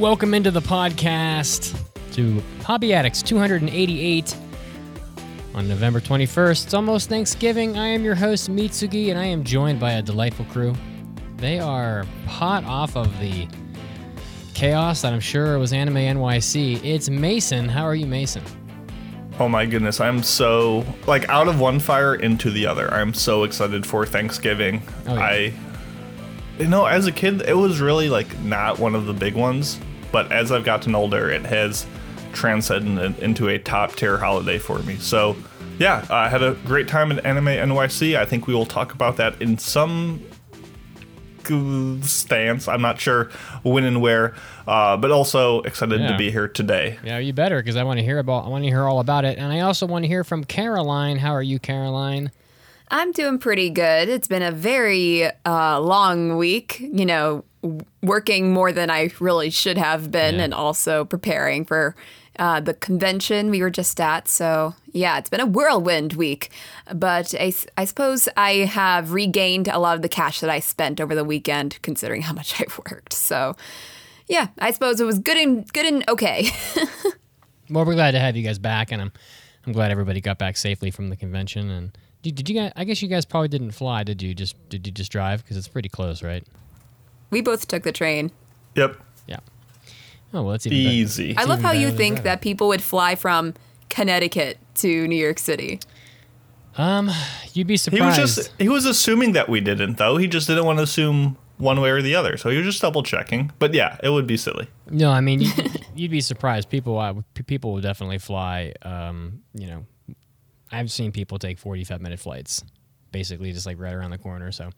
Welcome into the podcast to Hobby Addicts 288 on November 21st. It's almost Thanksgiving. I am your host, Mitsugi, and I am joined by a delightful crew. They are hot off of the chaos that I'm sure was Anime NYC. It's Mason. How are you, Mason? Oh my goodness, I'm so like out of one fire into the other. I'm so excited for Thanksgiving. Oh, yeah. I you know, as a kid it was really like not one of the big ones, but as I've gotten older it has transcended into a top tier holiday for me. So, yeah, I had a great time at Anime NYC. I think we will talk about that in some stance. I'm not sure when and where, uh, but also excited Yeah. to be here today. Yeah, you better because I want to hear about. I want to hear all about it, and I also want to hear from Caroline. How are you, Caroline? I'm doing pretty good. It's been a very uh, long week, you know, w- working more than I really should have been Yeah. and also preparing for uh, the convention we were just at. So, yeah, it's been a whirlwind week. But I, I suppose I have regained a lot of the cash that I spent over the weekend, considering how much I've worked. So, yeah, I suppose it was good and good and okay. Well, we're glad to have you guys back, and I'm I'm glad everybody got back safely from the convention. And did, did you guys? I guess you guys probably didn't fly, did you? Just did you just drive? Because it's pretty close, right? We both took the train. Yep. Yeah. Oh well, that's even better. Easy. I love even how you think driving. that people would fly from Connecticut to New York City. Um, you'd be surprised. He was just he was assuming that we didn't though. He just didn't want to assume one way or the other. So he was just double checking. But yeah, it would be silly. No, I mean, you'd, you'd be surprised. People, uh, people will definitely fly. Um, you know, I've seen people take forty-five minute flights, basically just like right around the corner. So,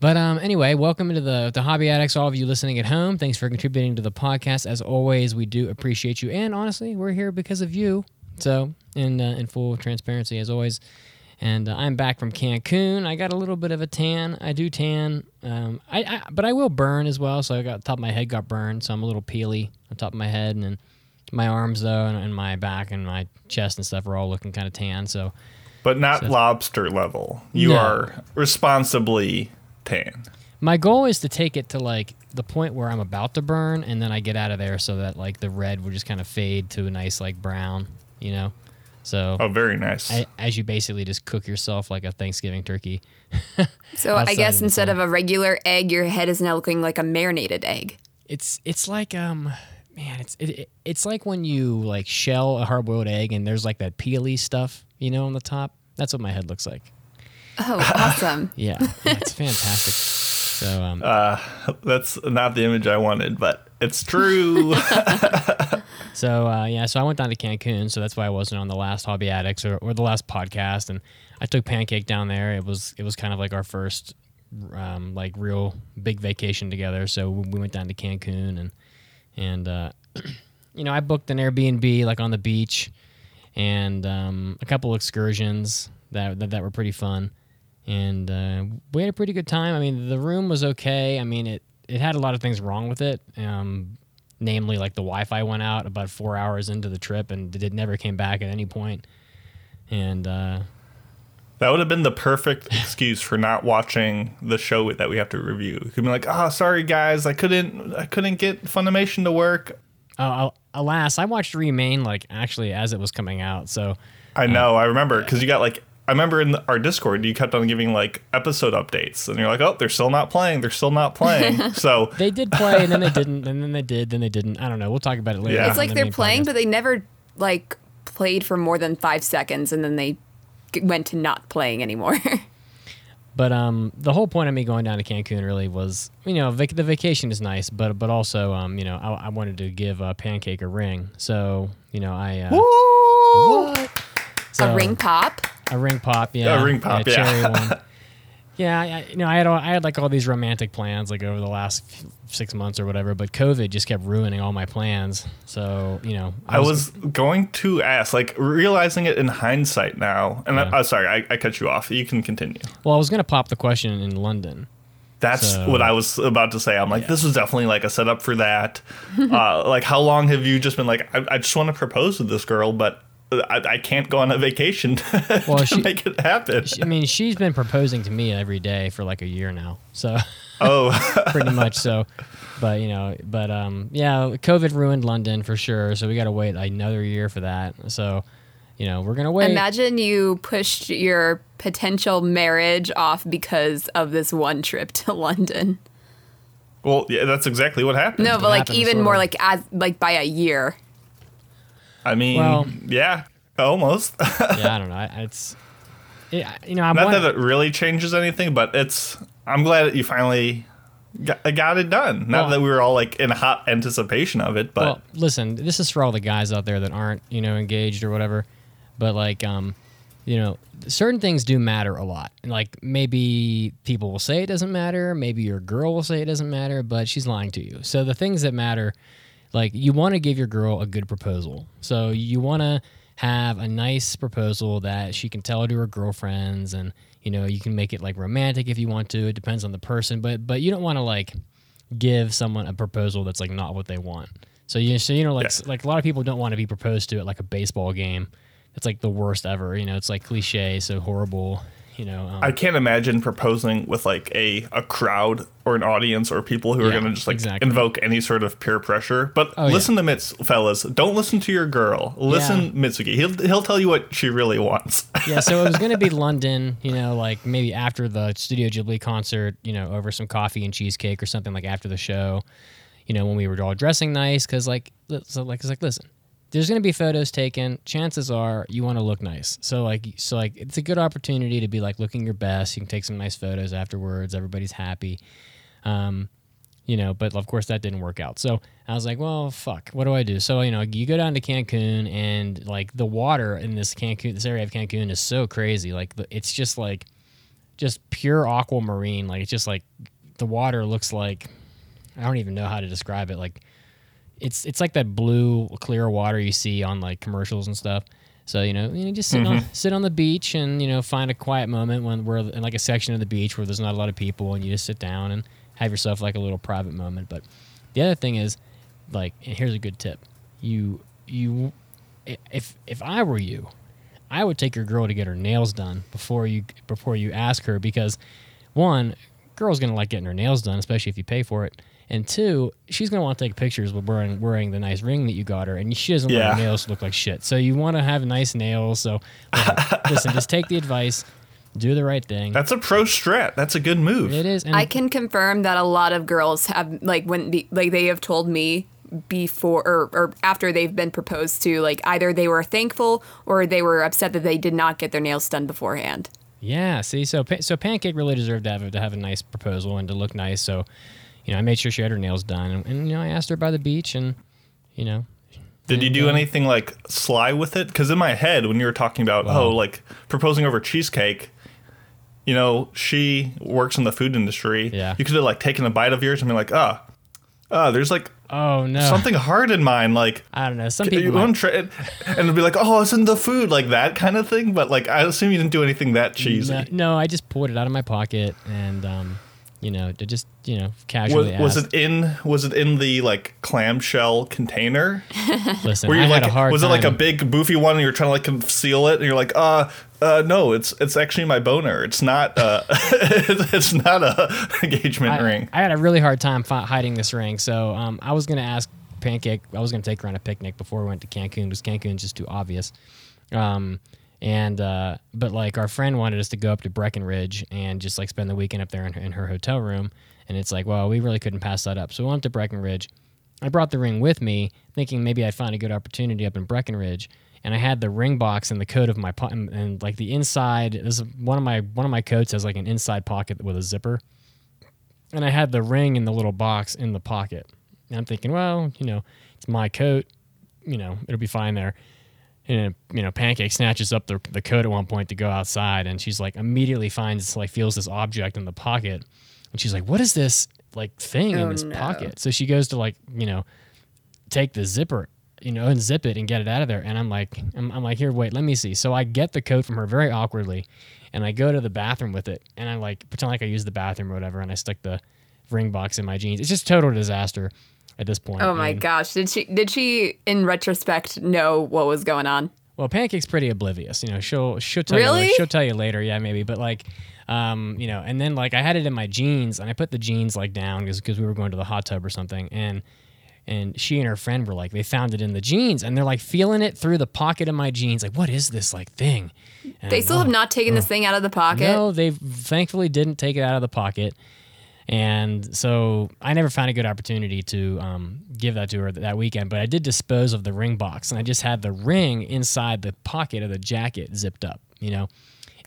but um, anyway, welcome to the the hobby addicts. All of you listening at home, thanks for contributing to the podcast. As always, we do appreciate you, and honestly, we're here because of you. So, in uh, in full transparency, as always. And uh, I'm back from Cancun. I got a little bit of a tan. I do tan, um, I, I but I will burn as well. So I got top of my head got burned, so I'm a little peely on top of my head, and then my arms though, and, and my back and my chest and stuff are all looking kind of tan. So But not lobster level. You No. are responsibly tan. my goal is to take it to like the point where I'm about to burn, and then I get out of there so that like the red will just kind of fade to a nice like brown, you know. So Oh, very nice. I, as you basically just cook yourself like a Thanksgiving turkey. So I guess of instead sun. of a regular egg, your head is now looking like a marinated egg. It's it's like um man, it's it, it- it's like when you like shell a hard boiled egg and there's like that peely stuff, you know, on the top. That's what my head looks like. Oh, awesome. Yeah, yeah, it's fantastic. So um, uh, that's not the image I wanted, but it's true. so uh, yeah, so I went down to Cancun, so that's why I wasn't on the last Hobby Addicts or, or the last podcast, and I took Pancake down there. It was it was kind of like our first um, like real big vacation together. So we went down to Cancun and and uh, you know I booked an Airbnb like on the beach and um, a couple excursions that, that that were pretty fun, and uh, we had a pretty good time. I mean, the room was okay. I mean, it it had a lot of things wrong with it. Um, namely, like the Wi-Fi went out about four hours into the trip, and it never came back at any point. And uh, that would have been the perfect excuse for not watching the show that we have to review. You could be like, "Oh, sorry guys, I couldn't I couldn't get Funimation to work." uh, alas, I watched Remain like actually as it was coming out. So I know, I remember because you got like I remember in our Discord you kept on giving like episode updates, and you're like, "Oh, they're still not playing. They're still not playing." so they did play, and then they didn't, and then they did, then they didn't. I don't know. We'll talk about it later. Yeah. It's like the they're playing, podcast. but they never like played for more than five seconds, and then they went to not playing anymore. But um, the whole point of me going down to Cancun really was, you know, vac- the vacation is nice, but but also, um, you know, I, I wanted to give uh, Pancake a ring, so you know, I uh, Woo! what? So, a ring pop. a ring pop, yeah, A ring pop, a cherry yeah. one. Yeah, I, you know, I had all, I had like all these romantic plans like over the last f- six months or whatever, but COVID just kept ruining all my plans. So you know, I was going to ask, like realizing it in hindsight now, and Yeah. I, oh, sorry, I, I cut you off. You can continue. well, I was gonna pop the question in London. That's So- what I was about to say. I'm like, this was definitely like a setup for that. uh, like, how long have you just been like, I, I just want to propose to this girl, but I, I can't go on a vacation Well, to she- make it happen. I mean, she's been proposing to me every day for like a year now, so oh, pretty much so. But you know, but um, yeah, COVID ruined London for sure. So we got to wait another year for that. So, you know, we're gonna wait. Imagine you pushed your potential marriage off because of this one trip to London. well, yeah, that's exactly what happened. No, but like happened, even sort more of. like as like by a year. I mean, Well- yeah, almost. yeah, I don't know. I, it's, it, you know, I'm Not that it really changes anything, but it's. I'm glad that you finally got, got it done. Not Well- that we were all like in hot anticipation of it, but well, listen, this is for all the guys out there that aren't, you know, engaged or whatever. But like, um, you know, certain things do matter a lot. Like, maybe people will say it doesn't matter. Maybe your girl will say it doesn't matter, but she's lying to you. So the things that matter, like, you want to give your girl a good proposal. So you want to have a nice proposal that she can tell to her girlfriends, and you know, you can make it like romantic if you want to. It depends on the person, but but you don't want to like give someone a proposal that's like not what they want. So you so you know like like a lot of people don't want to be proposed to at like a baseball game. It's like the worst ever. You know, it's like cliche, so horrible. You know, um, I can't imagine proposing with like a, a crowd or an audience or people who are Yeah, going to just like exactly. invoke any sort of peer pressure. But Oh, yeah. listen to Mitz, fellas. Don't listen to your girl. Listen, Yeah. Mitsugi. He'll he'll tell you what she really wants. yeah, so it was going to be London, you know, like maybe after the Studio Ghibli concert, you know, over some coffee and cheesecake or something like after the show, you know, when we were all dressing nice. Cause like, so like, it's like, listen, there's going to be photos taken. Chances are you want to look nice. So like, so like, it's a good opportunity to be like looking your best. You can take some nice photos afterwards. Everybody's happy. Um, you know, but of course that didn't work out. So I was like, well, fuck, what do I do? So, you know, you go down to Cancun and like the water in this Cancun, this area of Cancun is so crazy. Like it's just like, just pure aquamarine. Like it's just like the water looks like, I don't even know how to describe it. Like it's, it's like that blue clear water you see on like commercials and stuff. So, you know, you know just sit on, mm-hmm. sit on the beach and, you know, find a quiet moment when we're in like a section of the beach where there's not a lot of people and you just sit down and have yourself like a little private moment. But the other thing is like, and here's a good tip. You, you, if, if I were you, I would take your girl to get her nails done before you, before you ask her because one, girl's gonna like getting her nails done, especially if you pay for it. And two, she's gonna want to take pictures with wearing wearing the nice ring that you got her, and she doesn't want her nails to look like shit. So you want to have nice nails. So listen, listen, just take the advice, do the right thing. That's a pro strat. That's a good move. It is. And I can confirm that a lot of girls have like when the, like they have told me before or, or after they've been proposed to like either they were thankful or they were upset that they did not get their nails done beforehand. Yeah, see, so so Pancake really deserved to have to have a nice proposal and to look nice. So, you know, I made sure she had her nails done, and, and you know, I asked her by the beach, and you know, Did you do uh, anything like sly with it? Because in my head, when you were talking about oh, like proposing over cheesecake, you know, she works in the food industry. Yeah. You could have like taken a bite of yours and be like, ah, ah, there's like oh no, something hard in mine. Like I don't know. Some you people, might- want to try it, and it'd be like, oh, it's in the food, like that kind of thing. But like, I assume you didn't do anything that cheesy. no, no, I just pulled it out of my pocket, and um, you know, to just you know, Was, casually was asked. it in? Was it in the like clamshell container? Listen, Were you I like? had a hard was it like a big boofy one, and you're trying to like conceal it, and you're like, uh, uh, no, it's it's actually my boner. It's not. Uh, it's not a engagement I, ring. I had a really hard time fi- hiding this ring, so um, I was gonna ask Pancake. I was gonna take her on a picnic before we went to Cancun because Cancun's just too obvious. Um, and uh, but like our friend wanted us to go up to Breckenridge and just like spend the weekend up there in her, in her hotel room, and it's like, well, we really couldn't pass that up, so we went to Breckenridge. I brought the ring with me, thinking maybe I'd find a good opportunity up in Breckenridge. And I had the ring box in the coat of my po- and, and like the inside. This is one of my one of my coats has like an inside pocket with a zipper and I had the ring in the little box in the pocket. And I'm thinking, well, you know, it's my coat, you know, it'll be fine there. And you know, Pancake snatches up the, the coat at one point to go outside, and she's like immediately finds like feels this object in the pocket, and she's like, "What is this like thing in Oh, this no. pocket?" So she goes to like you know, take the zipper, you know, unzip it and get it out of there, and I'm like, I'm, I'm like, here, wait, let me see. So I get the coat from her very awkwardly, and I go to the bathroom with it, and I like pretend like I use the bathroom or whatever, and I stick the ring box in my jeans. It's just total disaster at this point. Oh my and- gosh. Did she did she in retrospect know what was going on? Well, Pancake's pretty oblivious. You know, she'll she'll tell Really? you she'll tell you later. Yeah, maybe. But like, um, you know, and then like I had it in my jeans, and I put the jeans like down because we were going to the hot tub or something, and and she and her friend were like they found it in the jeans, and they're like feeling it through the pocket of my jeans, like what is this like thing? And They still have "Oh." not taken this thing out of the pocket. No, they thankfully didn't take it out of the pocket. And so I never found a good opportunity to um, give that to her that weekend, but I did dispose of the ring box and I just had the ring inside the pocket of the jacket zipped up, you know?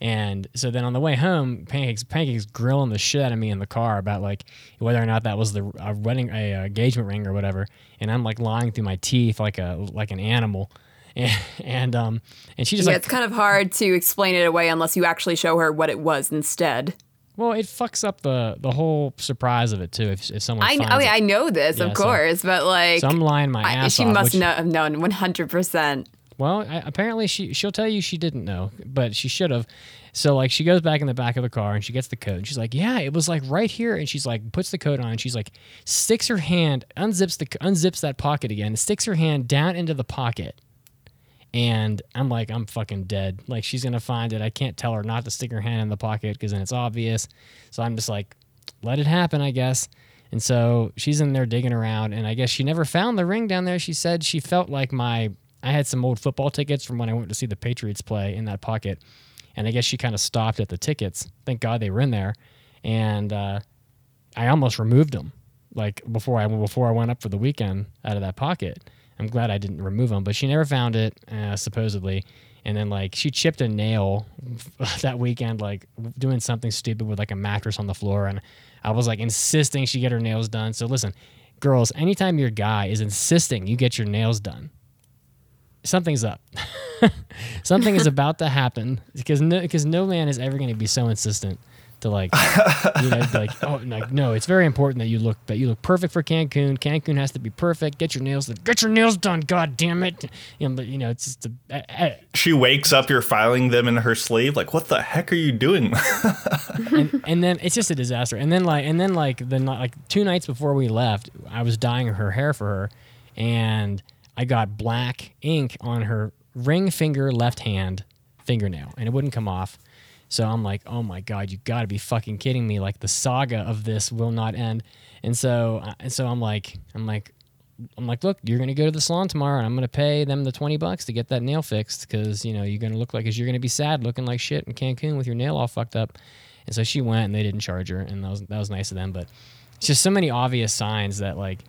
And so then on the way home, Pancakes Pancakes grilling the shit out of me in the car about like whether or not that was the a wedding a, uh engagement ring or whatever. And I'm like lying through my teeth like a like an animal. And, and um and she just yeah, like it's kind of hard to explain it away unless you actually show her what it was instead. Well, it fucks up the the whole surprise of it too. If, if someone I finds oh, know, it. I know this, Yeah, of so- course, but like so I'm lying my I, ass she off. must know, have known 100%. Well, I, apparently she she'll tell you she didn't know, but she should have. So like she goes back in the back of the car and she gets the coat and she's like, "Yeah, it was like right here." And she's like, puts the coat on and she's like, sticks her hand, unzips the unzips that pocket again, sticks her hand down into the pocket. And I'm like, I'm fucking dead. Like she's gonna find it. I can't tell her not to stick her hand in the pocket because then it's obvious. So I'm just like, let it happen, I guess. And so she's in there digging around, and I guess she never found the ring down there. She said she felt like my I had some old football tickets from when I went to see the Patriots play in that pocket, and I guess she kind of stopped at the tickets. Thank God they were in there, and uh, I almost removed them like before I before I went up for the weekend out of that pocket. I'm glad I didn't remove them, but she never found it uh, supposedly. And then like she chipped a nail that weekend, like doing something stupid with like a mattress on the floor, and I was like insisting she get her nails done. So listen, girls, anytime your guy is insisting you get your nails done, something's up. Something is about to happen because no, because no man is ever going to be so insistent to like, you know, like oh, like no, it's very important that you look that you look perfect for Cancun. Cancun has to be perfect. Get your nails done. Get your nails done. God damn it. You know, but you know, it's just a. She wakes up, you're filing them in her sleeve. Like, what the heck are you doing? and, and then it's just a disaster. And then like and then like the like two nights before we left, I was dyeing her hair for her, and I got black ink on her ring finger left hand fingernail, and it wouldn't come off. So I'm like, oh my god, you got to be fucking kidding me! Like the saga of this will not end. And so uh, and so I'm like, I'm like. I'm like, look, you're gonna go to the salon tomorrow, and I'm gonna pay them the twenty bucks to get that nail fixed, because you know you're gonna look like, cause you're gonna be sad, looking like shit in Cancun with your nail all fucked up. And so she went, and they didn't charge her, and that was that was nice of them. But it's just so many obvious signs that like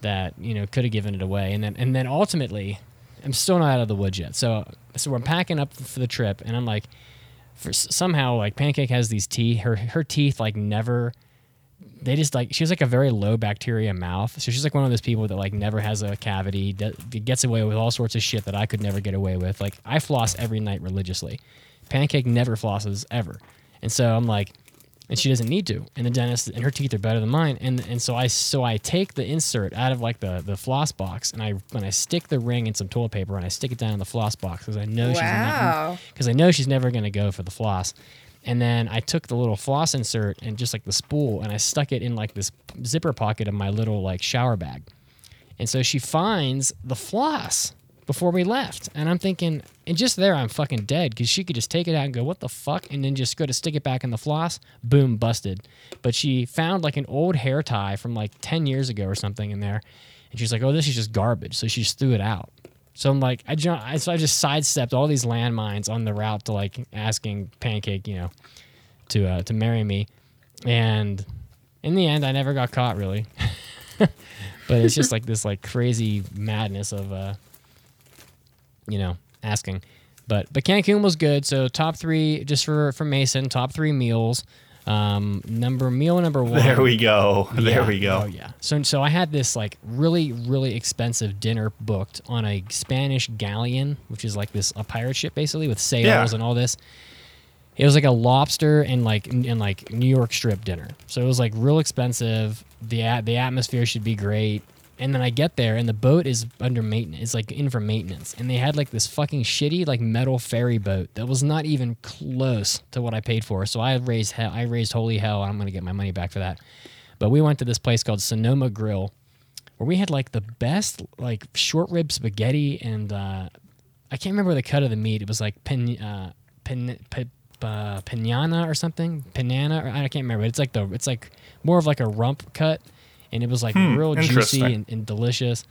that you know could have given it away, and then and then ultimately, I'm still not out of the woods yet. So so we're packing up for the trip, and I'm like, for somehow like Pancake has these teeth, her her teeth like never. They just like she has like a very low bacteria mouth, so she's like one of those people that like never has a cavity, gets away with all sorts of shit that I could never get away with. Like I floss every night religiously, Pancake never flosses ever, and so I'm like, and she doesn't need to. And the dentist and her teeth are better than mine. And and so I so I take the insert out of like the the floss box and I when I stick the ring in some toilet paper and I stick it down in the floss box because I know she's Wow. not because I know she's never gonna go for the floss. And then I took the little floss insert and just like the spool and I stuck it in like this zipper pocket of my little like shower bag. And so she finds the floss before we left. And I'm thinking, and just there, I'm fucking dead because she could just take it out and go, what the fuck? And then just go to stick it back in the floss. Boom, busted. But she found like an old hair tie from like 10 years ago or something in there. And she's like, oh, this is just garbage. So she just threw it out. So I'm like, I, ju- I, so I just sidestepped all these landmines on the route to like asking Pancake, you know, to uh, to marry me. And in the end, I never got caught really. but it's just like this like crazy madness of uh, you know, asking. But but Cancun was good. So top three just for for Mason, top three meals. Um, number meal number one. There we go. There we go. Oh yeah. So so I had this like really really expensive dinner booked on a Spanish galleon, which is like this a pirate ship basically with sails Yeah. and all this. It was like a lobster and like and like New York strip dinner. So it was like real expensive. The the atmosphere should be great. And then I get there and the boat is under maintenance. It's like in for maintenance. And they had like this fucking shitty like metal ferry boat that was not even close to what I paid for. So I raised hell I raised holy hell. I'm gonna get my money back for that. But we went to this place called Sonoma Grill, where we had like the best like short rib spaghetti and uh, I can't remember the cut of the meat. It was like pin, uh, pin, pin, uh, pinana or something, pinana. Or, I can't remember. It's like the it's like more of like a rump cut, and it was like real juicy and, and delicious.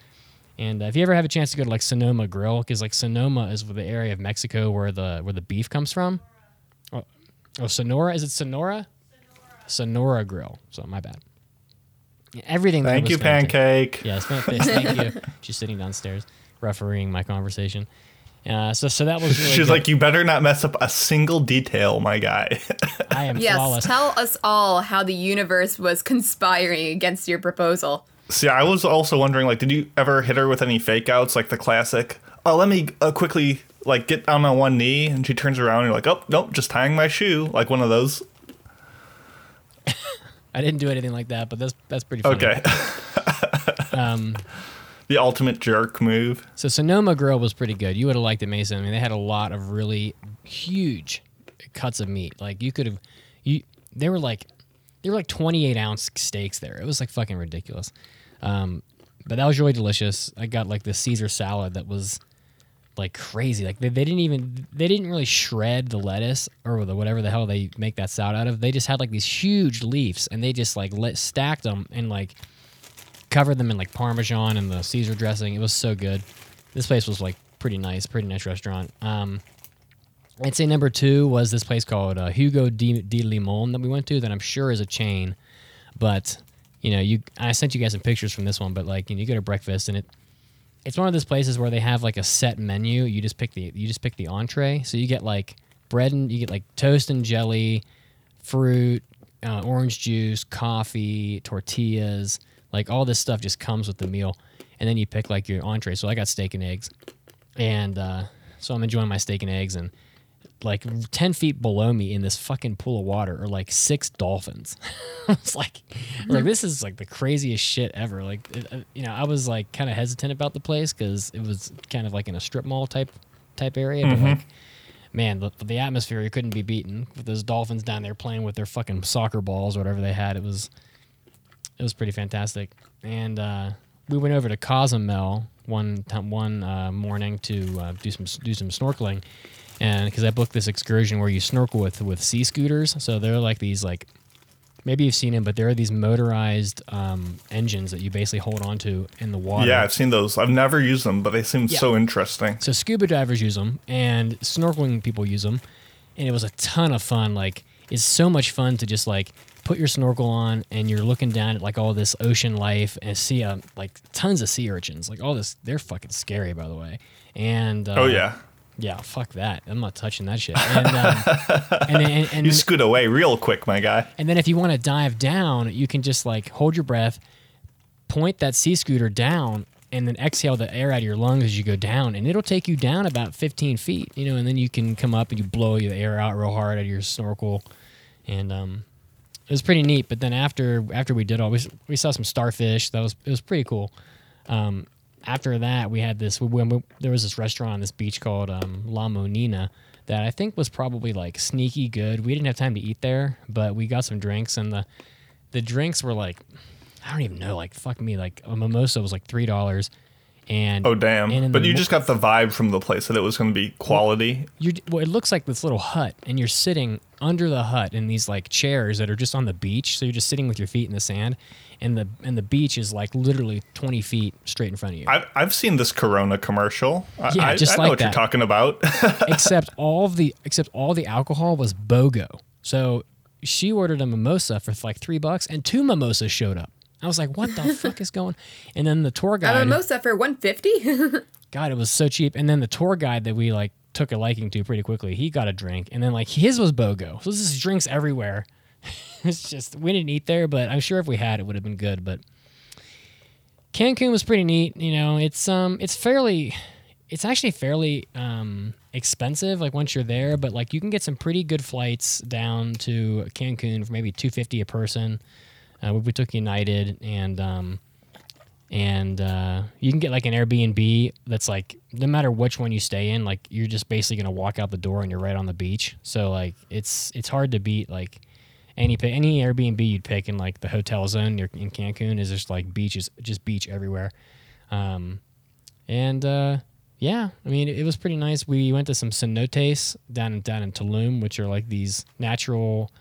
And uh, if you ever have a chance to go to like Sonoma Grill, because like Sonoma is the area of Mexico where the where the beef comes from. Oh, oh Sonora is it Sonora? Sonora Grill. So my bad. Yeah, Everything. Thank you, fantastic. Pancake. Yes, fantastic. Thank you. She's sitting downstairs, refereeing my conversation. Uh, so, so that was really. She's good. like, you better not mess up a single detail, my guy. I am Yes, flawless. tell us all how the universe was conspiring against your proposal. See, I was also wondering, like, did you ever hit her with any fake outs, like the classic? Oh, let me uh, quickly like get down on one knee, and she turns around, and you're like, oh, nope, just tying my shoe, like one of those. I didn't do anything like that, but that's that's pretty funny. Okay. Um, the ultimate jerk move. so Sonoma Grill was pretty good. You would have liked it, Mason. I mean, they had a lot of really huge cuts of meat. Like you could have, you they were like they were like 28 ounce steaks there. It was like fucking ridiculous. Um, but that was really delicious. I got like the Caesar salad that was like crazy. Like they, they didn't even they didn't really shred the lettuce or the whatever the hell they make that salad out of. They just had like these huge leaves and they just like lit, stacked them and like covered them in like parmesan and the Caesar dressing. It was so good. This place was like pretty nice, pretty nice restaurant. Um, I'd say number two was this place called uh, Hugo de, de Limon that we went to that I'm sure is a chain, but you know you I sent you guys some pictures from this one, but like you, know, you go to breakfast and it it's one of those places where they have like a set menu. You just pick the you just pick the entree. So you get like bread and you get like toast and jelly, fruit, uh, orange juice, coffee, tortillas, like all this stuff just comes with the meal. And then you pick like your entree. So I got steak and eggs, and uh, so I'm enjoying my steak and eggs and. Like ten feet below me in this fucking pool of water are like six dolphins. it's like, like this is like the craziest shit ever. Like, it, uh, you know, I was like kind of hesitant about the place because it was kind of like in a strip mall type type area, but like, man, the, the atmosphere you couldn't be beaten with those dolphins down there playing with their fucking soccer balls or whatever they had. It was, it was pretty fantastic. And uh, we went over to Cozumel one time, one uh, morning to uh, do some do some snorkeling, and because I booked this excursion where you snorkel with with sea scooters. So they're like these like maybe you've seen them, but there are these motorized um, engines that you basically hold onto in the water. Yeah, I've seen those. I've never used them, but they seem Yeah. so interesting. So scuba divers use them, and snorkeling people use them, and it was a ton of fun. Like it's so much fun to just like put your snorkel on, and you're looking down at like all this ocean life and see uh, like tons of sea urchins. Like all this, they're fucking scary, by the way. And uh, oh yeah, yeah, fuck that. I'm not touching that shit. And um, and then, and, and you scoot away real quick, my guy. and then if you want to dive down, you can just like hold your breath, point that sea scooter down, and then exhale the air out of your lungs as you go down, and it'll take you down about 15 feet, you know, and then you can come up and you blow the air out real hard out of your snorkel, and um, it was pretty neat. But then after after we did all, we, we saw some starfish. That was it was pretty cool. Um, after that, we had this. We, we, there was this restaurant on this beach called um, La Monina that I think was probably like sneaky good. We didn't have time to eat there, but we got some drinks, and the the drinks were like I don't even know, like fuck me, like a mimosa was like three dollars, and Oh damn! and But you mo- just got the vibe from the place that it was going to be quality. you well, it looks like this little hut, and you're sitting under the hut in these like chairs that are just on the beach. So you're just sitting with your feet in the sand, and the and the beach is like literally 20 feet straight in front of you. I've, I've seen this Corona commercial. I, Yeah, I, just I know like what you're talking about. except all of the except all the alcohol was BOGO. So she ordered a mimosa for like three bucks, and two mimosas showed up. I was like, "What the fuck is going?" And then the tour guide. A mimosa for 150 God, it was so cheap. And then the tour guide that we like took a liking to pretty quickly, he got a drink, and then like his was BOGO. So this is drinks everywhere. it's just we didn't eat there, but I'm sure if we had, it would have been good. But Cancun was pretty neat. You know, it's um, it's fairly, it's actually fairly um expensive. Like once you're there, but like you can get some pretty good flights down to Cancun for maybe 250 a person. Uh, we, took United and um, and uh, you can get like an Airbnb that's like no matter which one you stay in, like you're just basically gonna walk out the door and you're right on the beach. So like it's it's hard to beat like any any Airbnb you'd pick in like the hotel zone near in Cancun is just like beaches, just beach everywhere. Um, and uh, yeah, I mean it, it was pretty nice. We went to some cenotes down down in Tulum, which are like these natural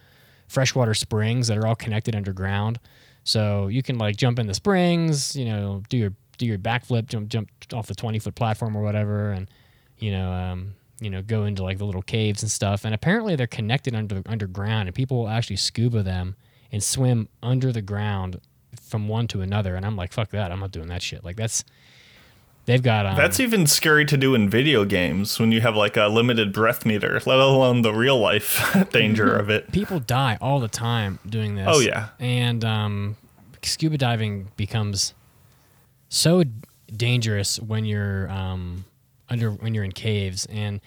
freshwater springs that are all connected underground. So you can like jump in the springs, you know, do your do your backflip, jump jump off the twenty foot platform or whatever, and you know, um, you know, go into like the little caves and stuff. And apparently they're connected under underground, and people will actually scuba them and swim under the ground from one to another. And I'm like, fuck that, I'm not doing that shit. Like that's they've got um, That's even scary to do in video games when you have like a limited breath meter, let alone the real life danger of it. people die all the time doing this. Oh, yeah. and um, scuba diving becomes so dangerous when you're um, under when you're in caves, and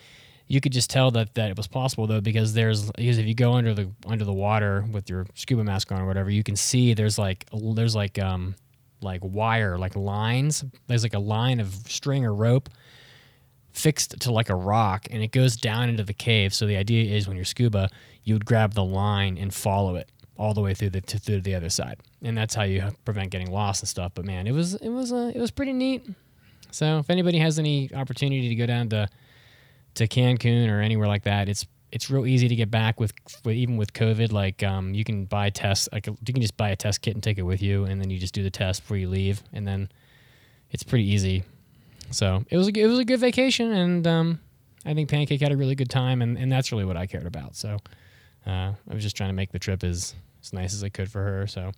you could just tell that that it was possible though because there's because if you go under the under the water with your scuba mask on or whatever, you can see there's like there's like um like wire like lines. There's like a line of string or rope fixed to like a rock and it goes down into the cave. So the idea is when you're scuba, you would grab the line and follow it all the way through the to, through the other side, and that's how you prevent getting lost and stuff. But man, it was it was uh, it was pretty neat. So if anybody has any opportunity to go down to to Cancun or anywhere like that, it's it's real easy to get back with, with even with COVID. Like um, you can buy tests, like you can just buy a test kit and take it with you, and then you just do the test before you leave, and then it's pretty easy. So it was a, it was a good vacation, and um, I think Pancake had a really good time, and, and that's really what I cared about. So uh, I was just trying to make the trip as, as nice as I could for her. So,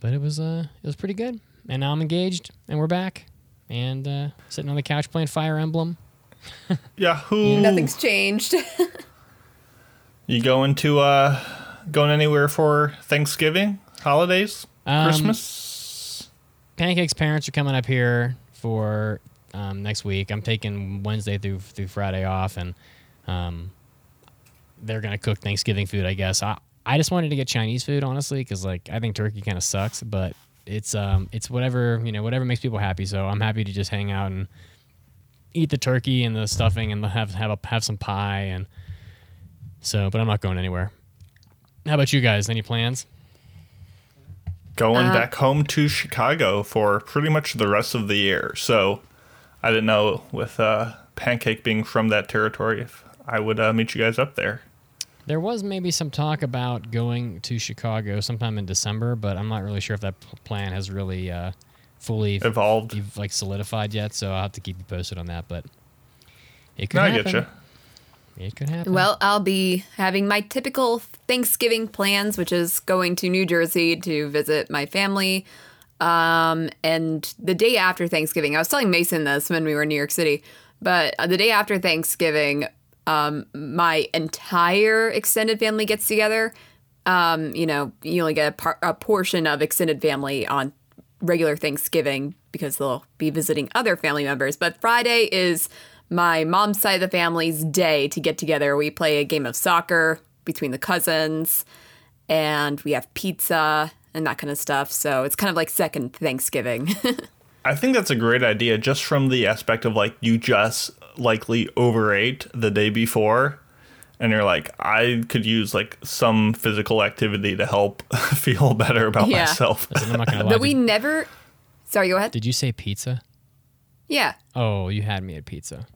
but it was uh it was pretty good, and now I'm engaged, and we're back, and uh, sitting on the couch playing Fire Emblem. Yahoo! Nothing's changed. You going to uh going anywhere for Thanksgiving, holidays, Um, Christmas? Pancake's parents are coming up here for um, next week. I'm taking Wednesday through through Friday off, and um, they're gonna cook Thanksgiving food. I guess I I just wanted to get Chinese food honestly because like I think turkey kind of sucks, but it's um it's whatever you know whatever makes people happy. So I'm happy to just hang out and eat the turkey and the stuffing and have have a, have some pie and so. But I'm not going anywhere. How about you guys? Any plans? Going uh, back home to Chicago for pretty much the rest of the year. So I didn't know with uh, Pancake being from that territory if I would uh, meet you guys up there. There was maybe some talk about going to Chicago sometime in December, but I'm not really sure if that p- plan has really uh, fully Evolved. ev- like solidified yet. So I'll have to keep you posted on that. But it could No, I happen. get you. It could happen. well, I'll be having my typical Thanksgiving plans, which is going to New Jersey to visit my family. Um, and the day after Thanksgiving, I was telling Mason this when we were in New York City, but uh, the day after Thanksgiving, um, my entire extended family gets together. Um, you know, you only get a, par- a portion of extended family on regular Thanksgiving because they'll be visiting other family members. But Friday is my mom's side of the family's day to get together. We play a game of soccer between the cousins and we have pizza and that kind of stuff. So it's kind of like second Thanksgiving. I think that's a great idea just from the aspect of like you just likely overate the day before and you're like I could use like some physical activity to help feel better about Yeah. myself. Listen, I'm not gonna lie. but we did, never. Sorry, go ahead. did you say pizza? Yeah. Oh, you had me at pizza.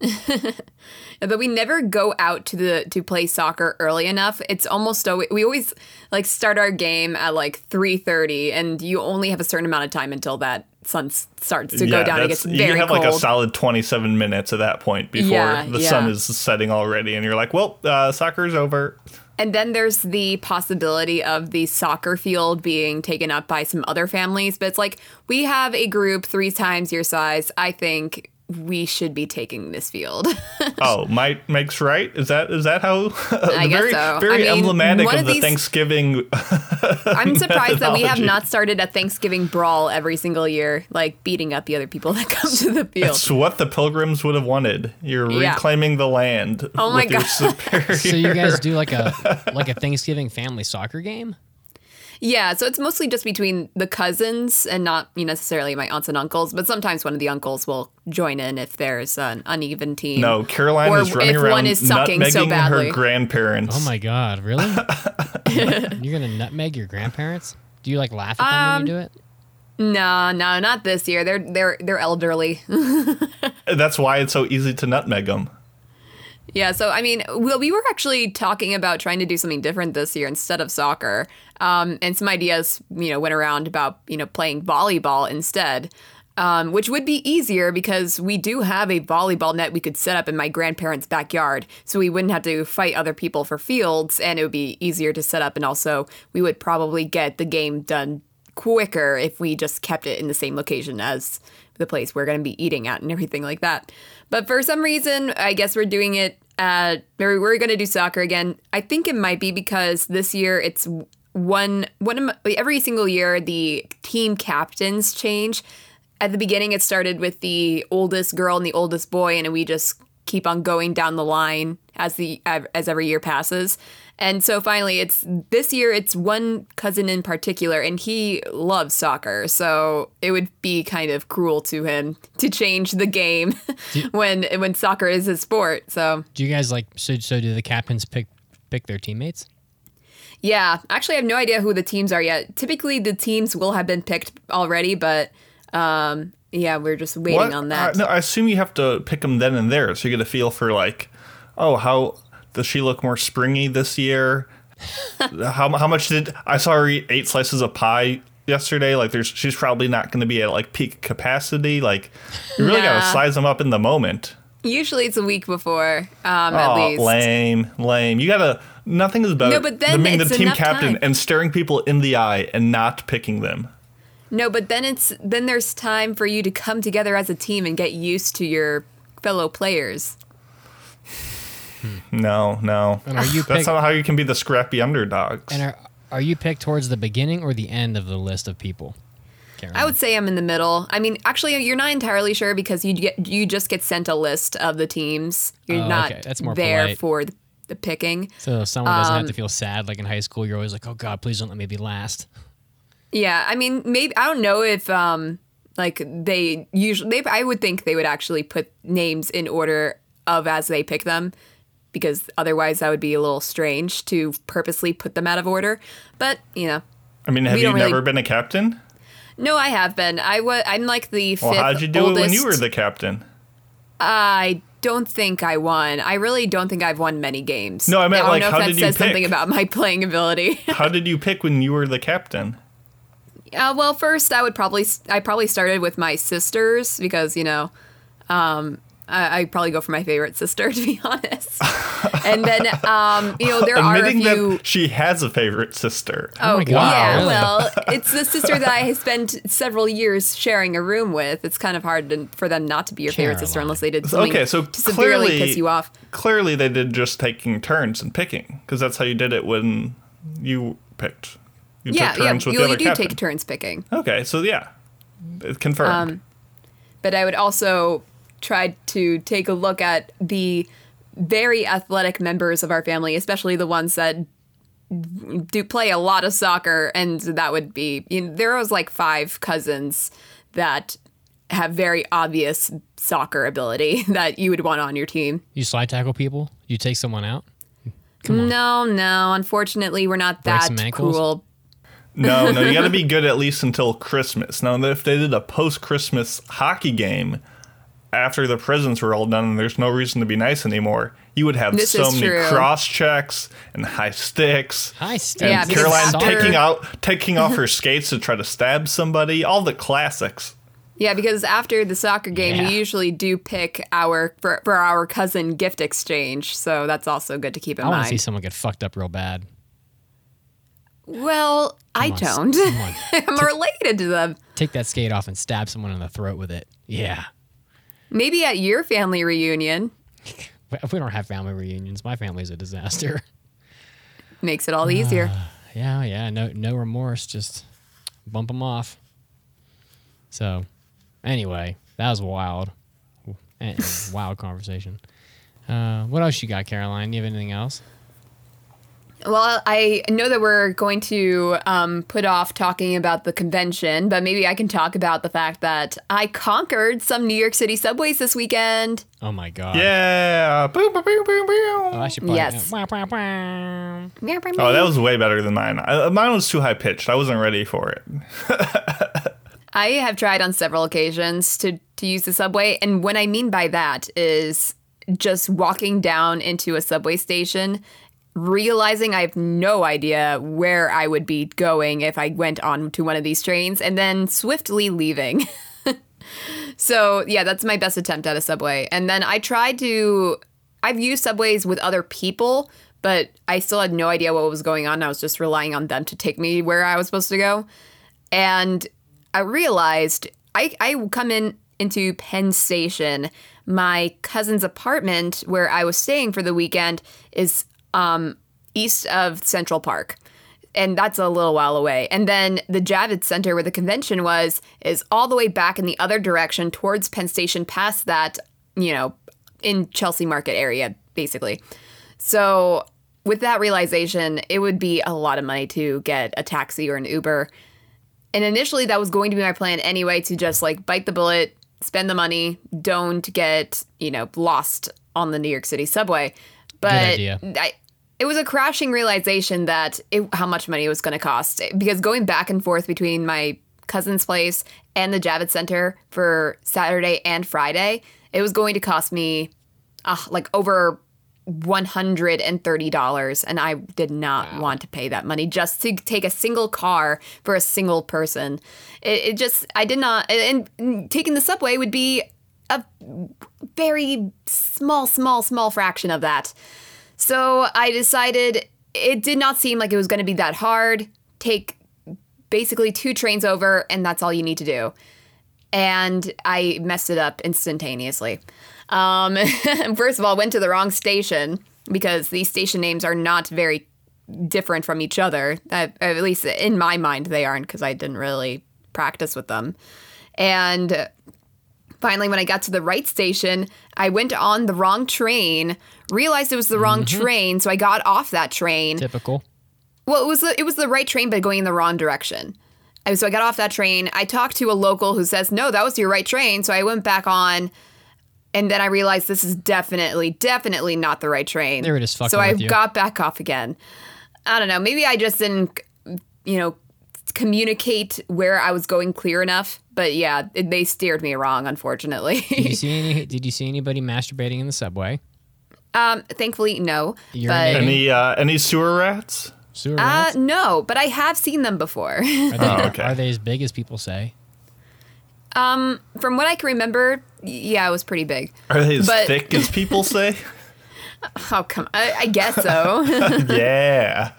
but we never go out to the to play soccer early enough it's almost always we always like start our game at like 3.30 and you only have a certain amount of time until that sun starts to go down it gets very you have cold like a solid 27 minutes at that point before Yeah, the sun is setting already and you're like well uh, soccer's over. And then there's the possibility of the soccer field being taken up by some other families but it's like we have a group three times your size i think we should be taking this field. oh, might makes right. Is that is that how? I guess very so. very I mean, emblematic one of, of the Thanksgiving. I'm surprised that we have not started a Thanksgiving brawl every single year, like beating up the other people that come to the field. It's what the pilgrims would have wanted. You're Yeah. reclaiming the land Oh my with your God. superior. So you guys do like a like a Thanksgiving family soccer game? Yeah, so it's mostly just between the cousins and not you know, necessarily my aunts and uncles, but sometimes one of the uncles will join in if there's an uneven team. no, Caroline Or is running if around one is sucking so nutmegging badly. her grandparents. Oh my god, really? You're gonna nutmeg your grandparents? Do you like laugh at them Um, when you do it? No, no, not this year. They're they're they're elderly. That's why it's so easy to nutmeg them. Yeah, so I mean, well, we were actually talking about trying to do something different this year instead of soccer, um, and some ideas, you know, went around about you know playing volleyball instead, um, which would be easier because we do have a volleyball net we could set up in my grandparents' backyard, so we wouldn't have to fight other people for fields, and it would be easier to set up, and also we would probably get the game done quicker if we just kept it in the same location as the place we're going to be eating at and everything like that. But for some reason, I guess we're doing it at, or we're going to do soccer again. I think it might be because this year it's one, one every single year the team captains change. At the beginning, it started with the oldest girl and the oldest boy, and we just keep on going down the line as the as every year passes. And so finally, it's this year. It's one cousin in particular, and he loves soccer. So it would be kind of cruel to him to change the game when when soccer is his sport. So Do you guys like so so do the captains pick pick their teammates? yeah, actually, I have no idea who the teams are yet. Typically, the teams will have been picked already, but um, yeah, we're just waiting What? on that. Uh, no, I assume you have to pick them then and there, so you get a feel for like, oh, how does she look more springy this year? how how much did I saw her eat eight slices of pie yesterday? Like, there's she's probably not going to be at like peak capacity. Like, you really got to size them up in the moment. Usually, it's a week before, um, at Oh, least. lame, lame. You gotta. Nothing is better No, but then than being the team captain time. and staring people in the eye and not picking them. No, but then it's then there's time for you to come together as a team and get used to your fellow players. No, no. And are you That's pick- not how you can be the scrappy underdogs. And are are you picked towards the beginning or the end of the list of people? I would say I'm in the middle. I mean, actually, you're not entirely sure because you get you just get sent a list of the teams. You're Oh, not okay. That's more there polite. for the, the picking. So someone doesn't Um, have to feel sad like in high school. You're always like, oh God, please don't let me be last. Yeah, I mean, maybe I don't know if um like they usually they I would think they would actually put names in order of as they pick them because otherwise that would be a little strange to purposely put them out of order. But, you know, I mean, have you really- never been a captain? no, I have been. I was I'm like the fifth Well, how'd you do it when you were the captain? I don't think I won. I really don't think I've won many games. No, I meant, don't like, know if that did you says something about my playing ability. How did you pick when you were the captain? Uh, well, first I would probably I probably started with my sisters because you know, um, I, I probably go for my favorite sister to be honest. and then um, you know there are a Admitting few. that she has a favorite sister. Oh my God, yeah, really? well, it's the sister that I spent several years sharing a room with. It's kind of hard to, for them not to be your favorite sister unless they did something Okay, so to severely clearly, piss you off. clearly they did just taking turns and picking because that's how you did it when you picked. You Yeah, took yeah, turns with you, the you do captain. take turns picking. Okay, so yeah, it's confirmed. but I would also try to take a look at the very athletic members of our family, especially the ones that do play a lot of soccer, and that would be you know, there was like five cousins that have very obvious soccer ability that you would want on your team. You slide tackle people. You take someone out. No, no, unfortunately, we're not that some ankles? cruel. no, no, you got to be good at least until Christmas. Now, if they did a post-Christmas hockey game after the prisons were all done and there's no reason to be nice anymore, you would have This so many true. cross checks and high sticks. Hi, Steve. Yeah, and because Caroline taking out taking off her skates to try to stab somebody. All the classics. Yeah, because after the soccer game, Yeah. we usually do pick our for, for our cousin gift exchange, so that's also good to keep in I want mind. to see someone get fucked up real bad. Well, I Come on, don't. I'm related to them. Take that skate off and stab someone in the throat with it. Yeah. Maybe at your family reunion If We don't have family reunions. My family's a disaster. makes it all easier. Yeah, yeah. No, no remorse. Just bump them off. So, anyway, that was wild. Wild conversation. Uh, what else you got, Caroline? You have anything else? Well, I know that we're going to um, put off talking about the convention, but maybe I can talk about the fact that I conquered some New York City subways this weekend. Oh my god. Yeah. Boom, boom, boom, boom, boom. Oh, I should probably. Yes. Oh, that was way better than mine. I, mine was too high pitched. I wasn't ready for it. I have tried on several occasions to, to use the subway. And what I mean by that is just walking down into a subway station, realizing I have no idea where I would be going if I went on to one of these trains, and then swiftly leaving. so, yeah, that's my best attempt at a subway. And then I tried to, I've used subways with other people, but I still had no idea what was going on. I was just relying on them to take me where I was supposed to go. And I realized I, I come in into Penn Station. My cousin's apartment, where I was staying for the weekend, is um, east of Central Park. And that's a little while away. And then the Javits Center, where the convention was, is all the way back in the other direction towards Penn Station, past that, you know, in Chelsea Market area, basically. So, with that realization, it would be a lot of money to get a taxi or an Uber. And initially, that was going to be my plan anyway to just like bite the bullet, spend the money, don't get, you know, lost on the New York City subway. But. I, it was a crashing realization that it, how much money it was going to cost because going back and forth between my cousin's place and the Javits Center for Saturday and Friday, it was going to cost me uh, like over $130 and I did not want to pay that money just to take a single car for a single person. It, it just I did not and, and taking the subway would be a very small small small fraction of that. So I decided it did not seem like it was going to be that hard. Take basically two trains over and that's all you need to do. And I messed it up instantaneously. Um, first of all, went to the wrong station because these station names are not very different from each other. At, at least in my mind, they aren't because I didn't really practice with them. And finally, when I got to the right station, I went on the wrong train, realized it was the wrong mm-hmm. train, so I got off that train. Typical. Well, it was the, it was the right train, but going in the wrong direction. And so I got off that train. I talked to a local who says, "No, that was your right train." So I went back on, and then I realized this is definitely, definitely not the right train. They were just fucking So I got back off again. I don't know. Maybe I just didn't, you know, communicate where I was going clear enough. But yeah, it, they steered me wrong, unfortunately. Did you see any? Did you see anybody masturbating in the subway? um, thankfully, no. But Any uh, any sewer rats? Sewer uh, rats? no, but I have seen them before. Are they, Oh, okay. are they as big as people say? Um, from what I can remember, yeah, it was pretty big. Are they as But- thick as people say? Oh, come I, I guess so. yeah.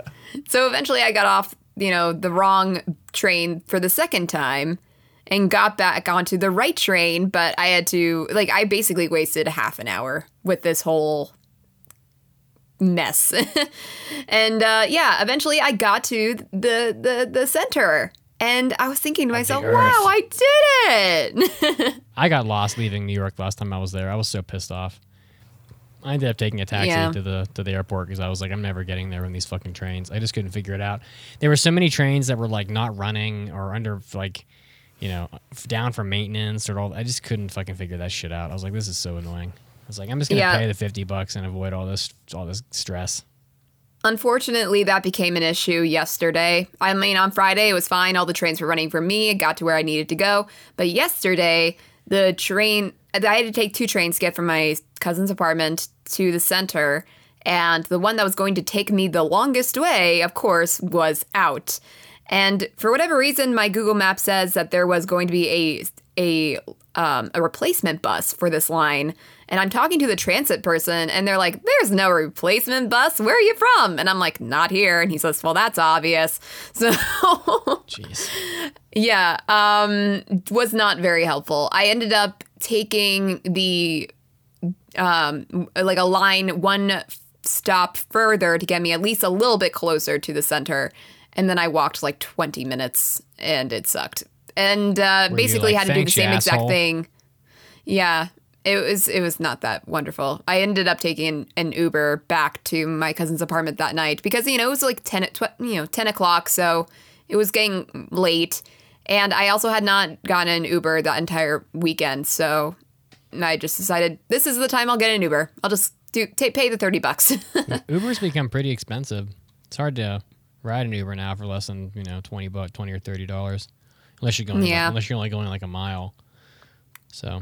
so eventually I got off, you know, the wrong train for the second time and got back onto the right train, but I had to, like, I basically wasted half an hour with this whole mess. and uh, yeah, eventually I got to the, the, the center. And I was thinking to myself, wow, I did it. I got lost leaving New York last time I was there. I was so pissed off. I ended up taking a taxi Yeah. to the to the airport because I was like, I'm never getting there on these fucking trains. I just couldn't figure it out. There were so many trains that were like not running or under like, you know, down for maintenance or all. I just couldn't fucking figure that shit out. I was like, this is so annoying. I was like, I'm just gonna Yeah. pay the fifty bucks and avoid all this all this stress. Unfortunately, that became an issue yesterday. I mean, on Friday, it was fine. All the trains were running for me. I got to where I needed to go. But yesterday, the train, I had to take two trains to get from my cousin's apartment to the center. And the one that was going to take me the longest way, of course, was out. And for whatever reason, my Google Map says that there was going to be a a um, a replacement bus for this line. And I'm talking to the transit person, and they're like, "There's no replacement bus. Where are you from?" And I'm like, "Not here." And he says, "Well, that's obvious." So Jeez. yeah, um, was not very helpful. I ended up taking the um, like a line one stop further to get me at least a little bit closer to the center, and then I walked like 20 minutes, and it sucked. And uh, basically like, had to do the "Thanks, you same exact thing. Yeah, it was it was not that wonderful. I ended up taking an, Uber back to my cousin's apartment that night because you know it was like ten at tw- you know ten o'clock, so it was getting late, and I also had not gotten an Uber that entire weekend, so I just decided this is the time I'll get an Uber. I'll just do ta pay the thirty bucks. Uber's become pretty expensive. It's hard to ride an Uber now for less than you know twenty bucks, twenty or thirty dollars, unless you're going Yeah. unless you're only going like a mile. So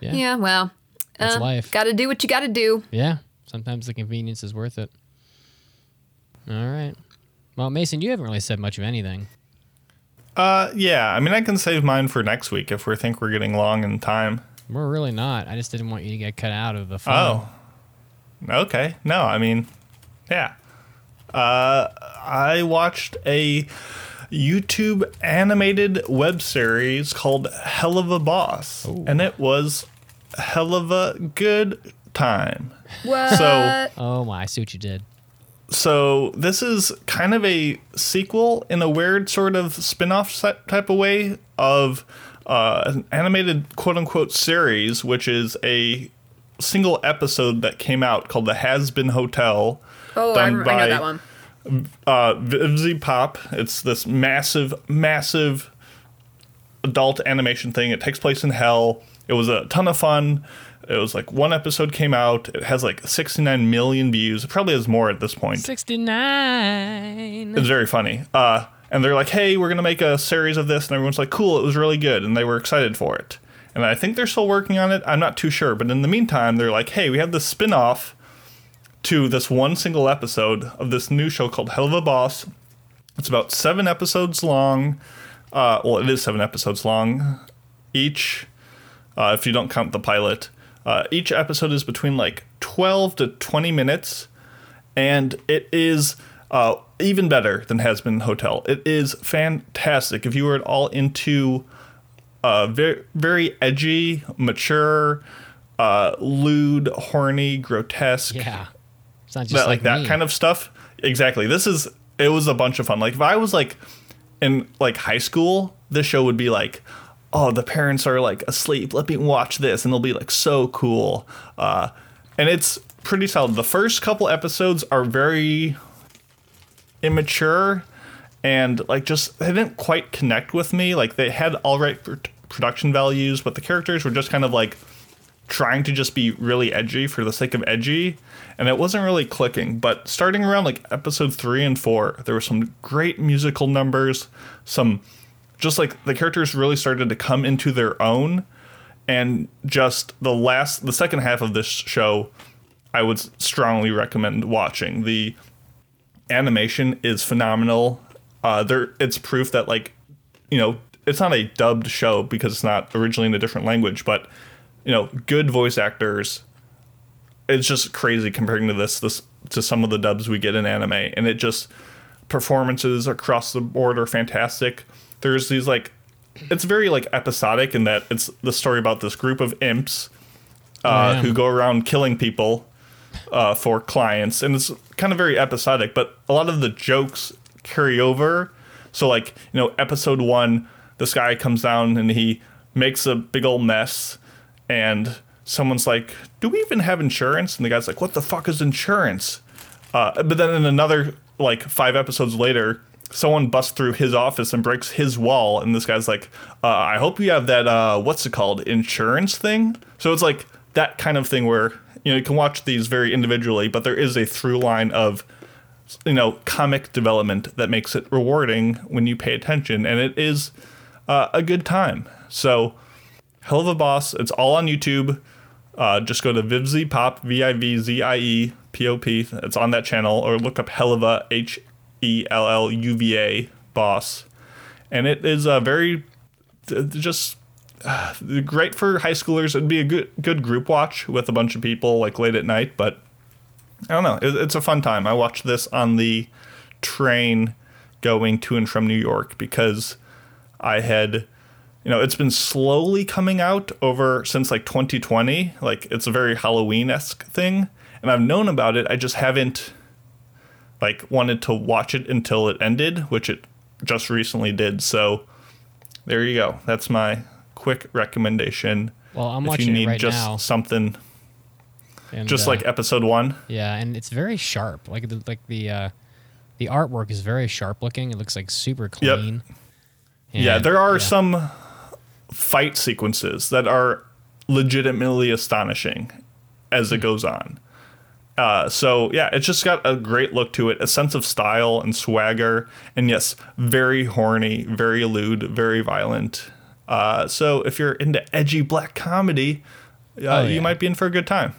yeah, yeah, well, That's life. Got to do what you got to do. yeah. Sometimes the convenience is worth it. All right. Well, Mason, you haven't really said much of anything. Uh, yeah. I mean, I can save mine for next week if we think we're getting long in time. We're really not. I just didn't want you to get cut out of the fun. Oh, okay. No, I mean, yeah. Uh, I watched a YouTube animated web series called Helluva Boss, and it was hell of a good time. What? So, Oh my! I see what you did. so this is kind of a sequel in a weird sort of spin-off type of way of uh, an animated quote-unquote series, which is a single episode that came out called The Hazbin Hotel. oh, I, I done know by- that one. Uh, VivziePop. It's this massive, massive adult animation thing. It takes place in hell. It was a ton of fun. It was like one episode came out. It has like 69 million views. It probably has more at this point. Sixty nine. It's very funny. Uh, and they're like, hey, we're going to make a series of this. And everyone's like, cool, it was really good. And they were excited for it. And I think they're still working on it. I'm not too sure. But in the meantime, they're like, hey, we have this spin off to this one single episode of this new show called Helluva Boss. It's about seven episodes long. Uh, well, it is seven episodes long each, uh, if you don't count the pilot. Uh, each episode is between like 12 to 20 minutes and it is uh, even better than Hazbin Hotel. It is fantastic. If you are at all into uh, very very edgy, mature, uh, lewd, horny, grotesque, Yeah. It's not just that, like, like, that me. kind of stuff. Exactly. This is it was a bunch of fun. Like if I was like in like high school, this show would be like, oh, the parents are like asleep. Let me watch this, and they'll be like so cool. Uh, and it's pretty solid. The first couple episodes are very immature and like just they didn't quite connect with me. Like they had all right pr- production values, but the characters were just kind of like trying to just be really edgy for the sake of edgy, and it wasn't really clicking. But starting around like episode three and four, there were some great musical numbers, some just like the characters really started to come into their own, and just the last, the second half of this show, I would strongly recommend watching. The animation is phenomenal. Uh, there, it's proof that like, you know, it's not a dubbed show because it's not originally in a different language, but you know, good voice actors. It's just crazy comparing to this this to some of the dubs we get in anime, and it just performances across the board are fantastic. There's these like, it's very like episodic in that it's the story about this group of imps uh, who go around killing people uh, for clients, and it's kind of very episodic. But a lot of the jokes carry over. So like you know, episode one, this guy comes down and he makes a big old mess, and someone's like, "Do we even have insurance?" And the guy's like, "What the fuck is insurance?" Uh, but then in another like five episodes later, someone busts through his office and breaks his wall, and this guy's like, uh, "I hope you have that uh, what's it called insurance thing." So it's like that kind of thing where you know you can watch these very individually, but there is a through line of you know comic development that makes it rewarding when you pay attention, and it is uh, a good time. So, Helluva Boss, it's all on YouTube. Uh, just go to VivziePop, V I V Z I E P O P. It's on that channel, or look up Helluva H E L L U V A Boss, and it is a very d- d- just uh, great for high schoolers. It'd be a good good group watch with a bunch of people like late at night, but I don't know. It, it's a fun time. I watched this on the train going to and from New York because I had you know, it's been slowly coming out over since like 2020. Like it's a very Halloween esque thing. And I've known about it. I just haven't like wanted to watch it until it ended, which it just recently did. So there you go. That's my quick recommendation. Well, I'm if watching you it need right just now. something and, just uh, like episode one. yeah, and it's very sharp. Like the like the uh, the artwork is very sharp looking. It looks like super clean. Yep. yeah, there are yeah. some fight sequences that are legitimately astonishing as it Hmm. goes on. Uh, so yeah, it's just got a great look to it, a sense of style and swagger, and yes, very horny, very lewd, very violent. Uh, so if you're into edgy black comedy, uh, Oh, yeah. you might be in for a good time.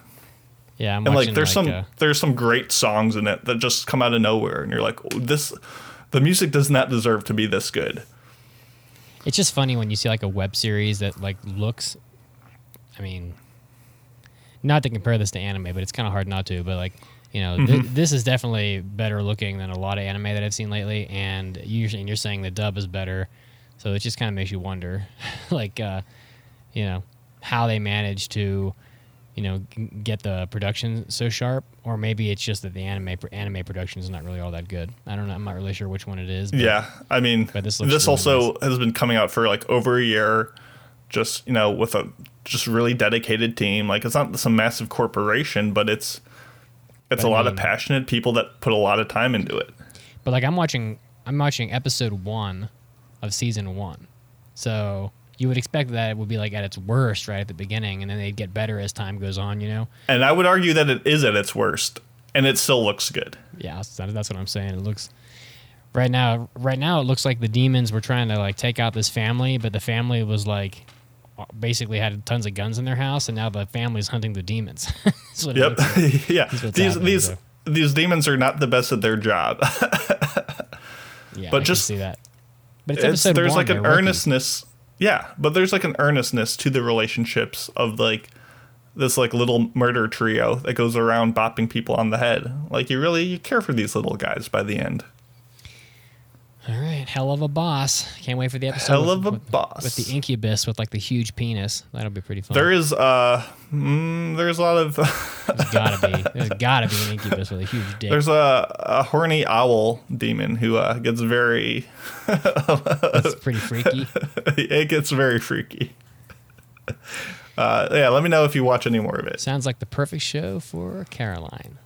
Yeah, I'm And like, there's some uh, there's some great songs in it that just come out of nowhere, and you're like, oh, this, the music does not deserve to be this good. It's just funny when you see like a web series that like looks. I mean, not to compare this to anime, but it's kind of hard not to. But like, you know, Mm-hmm. this is definitely better looking than a lot of anime that I've seen lately. And usually, and you're saying the dub is better, so it just kind of makes you wonder, like, uh, you know, how they manage to, you know, get the production so sharp, or maybe it's just that the anime anime production is not really all that good. I don't know. I'm not really sure which one it is. but- Yeah, I mean, this this, also has been coming out for like over a year, just you know, with a just really dedicated team. Like it's not some massive corporation, but it's it's But a I lot of passionate people that put a lot of time into it. But like I'm watching, I'm watching episode one of season one, so you would expect that it would be like at its worst right at the beginning, and then they'd get better as time goes on. You know? And I would argue that it is at its worst, and it still looks good. Yeah, that's, that's what I'm saying. It looks right now. Right now, it looks like the demons were trying to like take out this family, but the family was like basically had tons of guns in their house, and now the family's hunting the demons. That's what it Yep, like. yeah. These these these demons are not the best at their job. Yeah, But I just- see that. But it's, it's, episode there's one, like an rookies. Yeah but there's like an earnestness to the relationships of like this like little murder trio that goes around bopping people on the head. Like you really you care for these little guys by the end Helluva Boss. Can't wait for the episode. Hell with- of a with- boss. with the incubus with like the huge penis. That'll be pretty fun. there is uh mm, there's a lot of There's gotta be. There's gotta be an incubus with a huge dick. there's a, a horny owl demon who uh, gets very That's pretty freaky. it gets very freaky uh, yeah let me know if you watch any more of it Sounds like the perfect show for Caroline.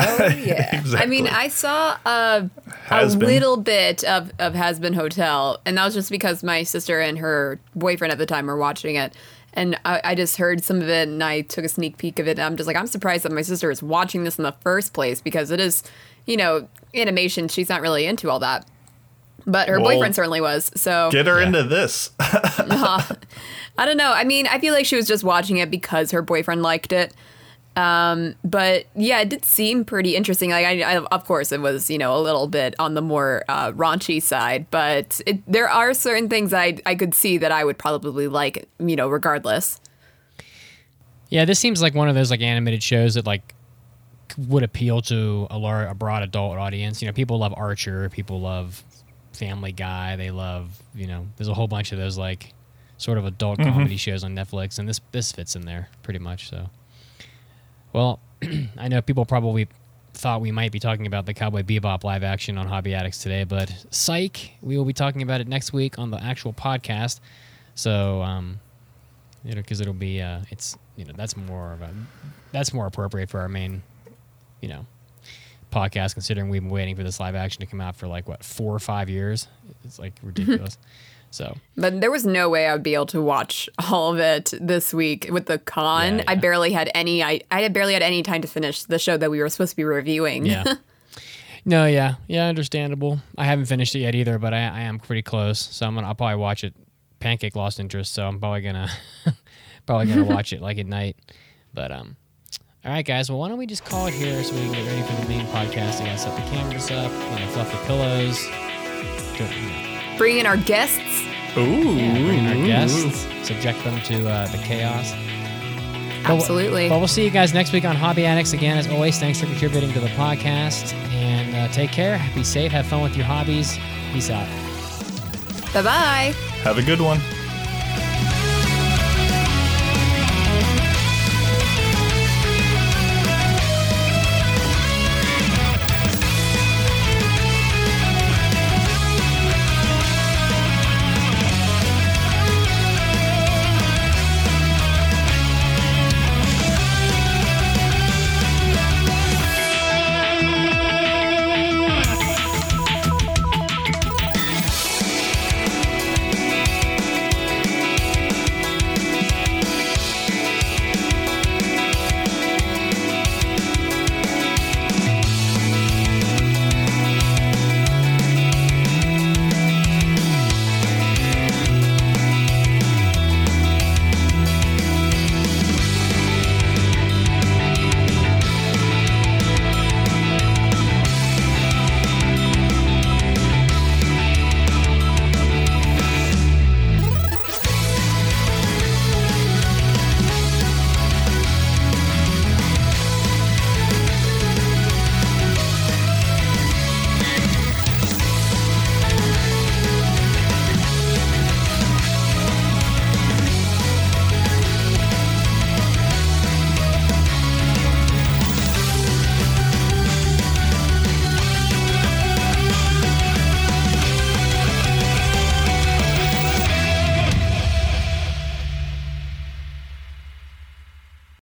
Oh yeah. I mean, I saw a, a little bit of of Hazbin Hotel, and that was just because my sister and her boyfriend at the time were watching it. And I, I just heard some of it, and I took a sneak peek of it. And I'm just like, I'm surprised that my sister is watching this in the first place because it is, you know, animation. She's not really into all that, but her Well, boyfriend certainly was. So get her Yeah. into this I don't know. I mean, I feel like she was just watching it because her boyfriend liked it. Um, but yeah, it did seem pretty interesting. Like, I, I of course, it was you know a little bit on the more uh, raunchy side, but it, there are certain things I I could see that I would probably like, you know, regardless. Yeah, this seems like one of those like animated shows that like would appeal to a large, a broad adult audience. You know, people love Archer, people love Family Guy, they love you know, there's a whole bunch of those like sort of adult comedy shows on Netflix, and this this fits in there pretty much. So, well, I know people probably thought we might be talking about the Cowboy Bebop live action on Hobby Addicts today, but psych, we will be talking about it next week on the actual podcast. So, um, you know, because it'll be uh, it's you know that's more of a that's more appropriate for our main, you know, podcast. Considering we've been waiting for this live action to come out for like what four or five years, it's like ridiculous. so But there was no way I would be able to watch all of it this week with the con. Yeah, I barely had any. I I barely had any time to finish the show that we were supposed to be reviewing. yeah. No, yeah, yeah, understandable. I haven't finished it yet either, but I, I am pretty close. So I'm gonna, I'll probably watch it. Pancake lost interest, so I'm probably gonna, probably gonna watch it like at night. But um, All right, guys. Well, why don't we just call it here so we can get ready for the main podcast? I got to set the cameras up, you know, fluff the pillows. You know, Bring in our guests. Ooh. Yeah, bring in our guests, subject them to uh, the chaos. But w- Absolutely. Well, we'll see you guys next week on Hobby Addicts again. As always, thanks for contributing to the podcast. And uh, take care. Be safe. Have fun with your hobbies. Peace out. Bye bye. Have a good one.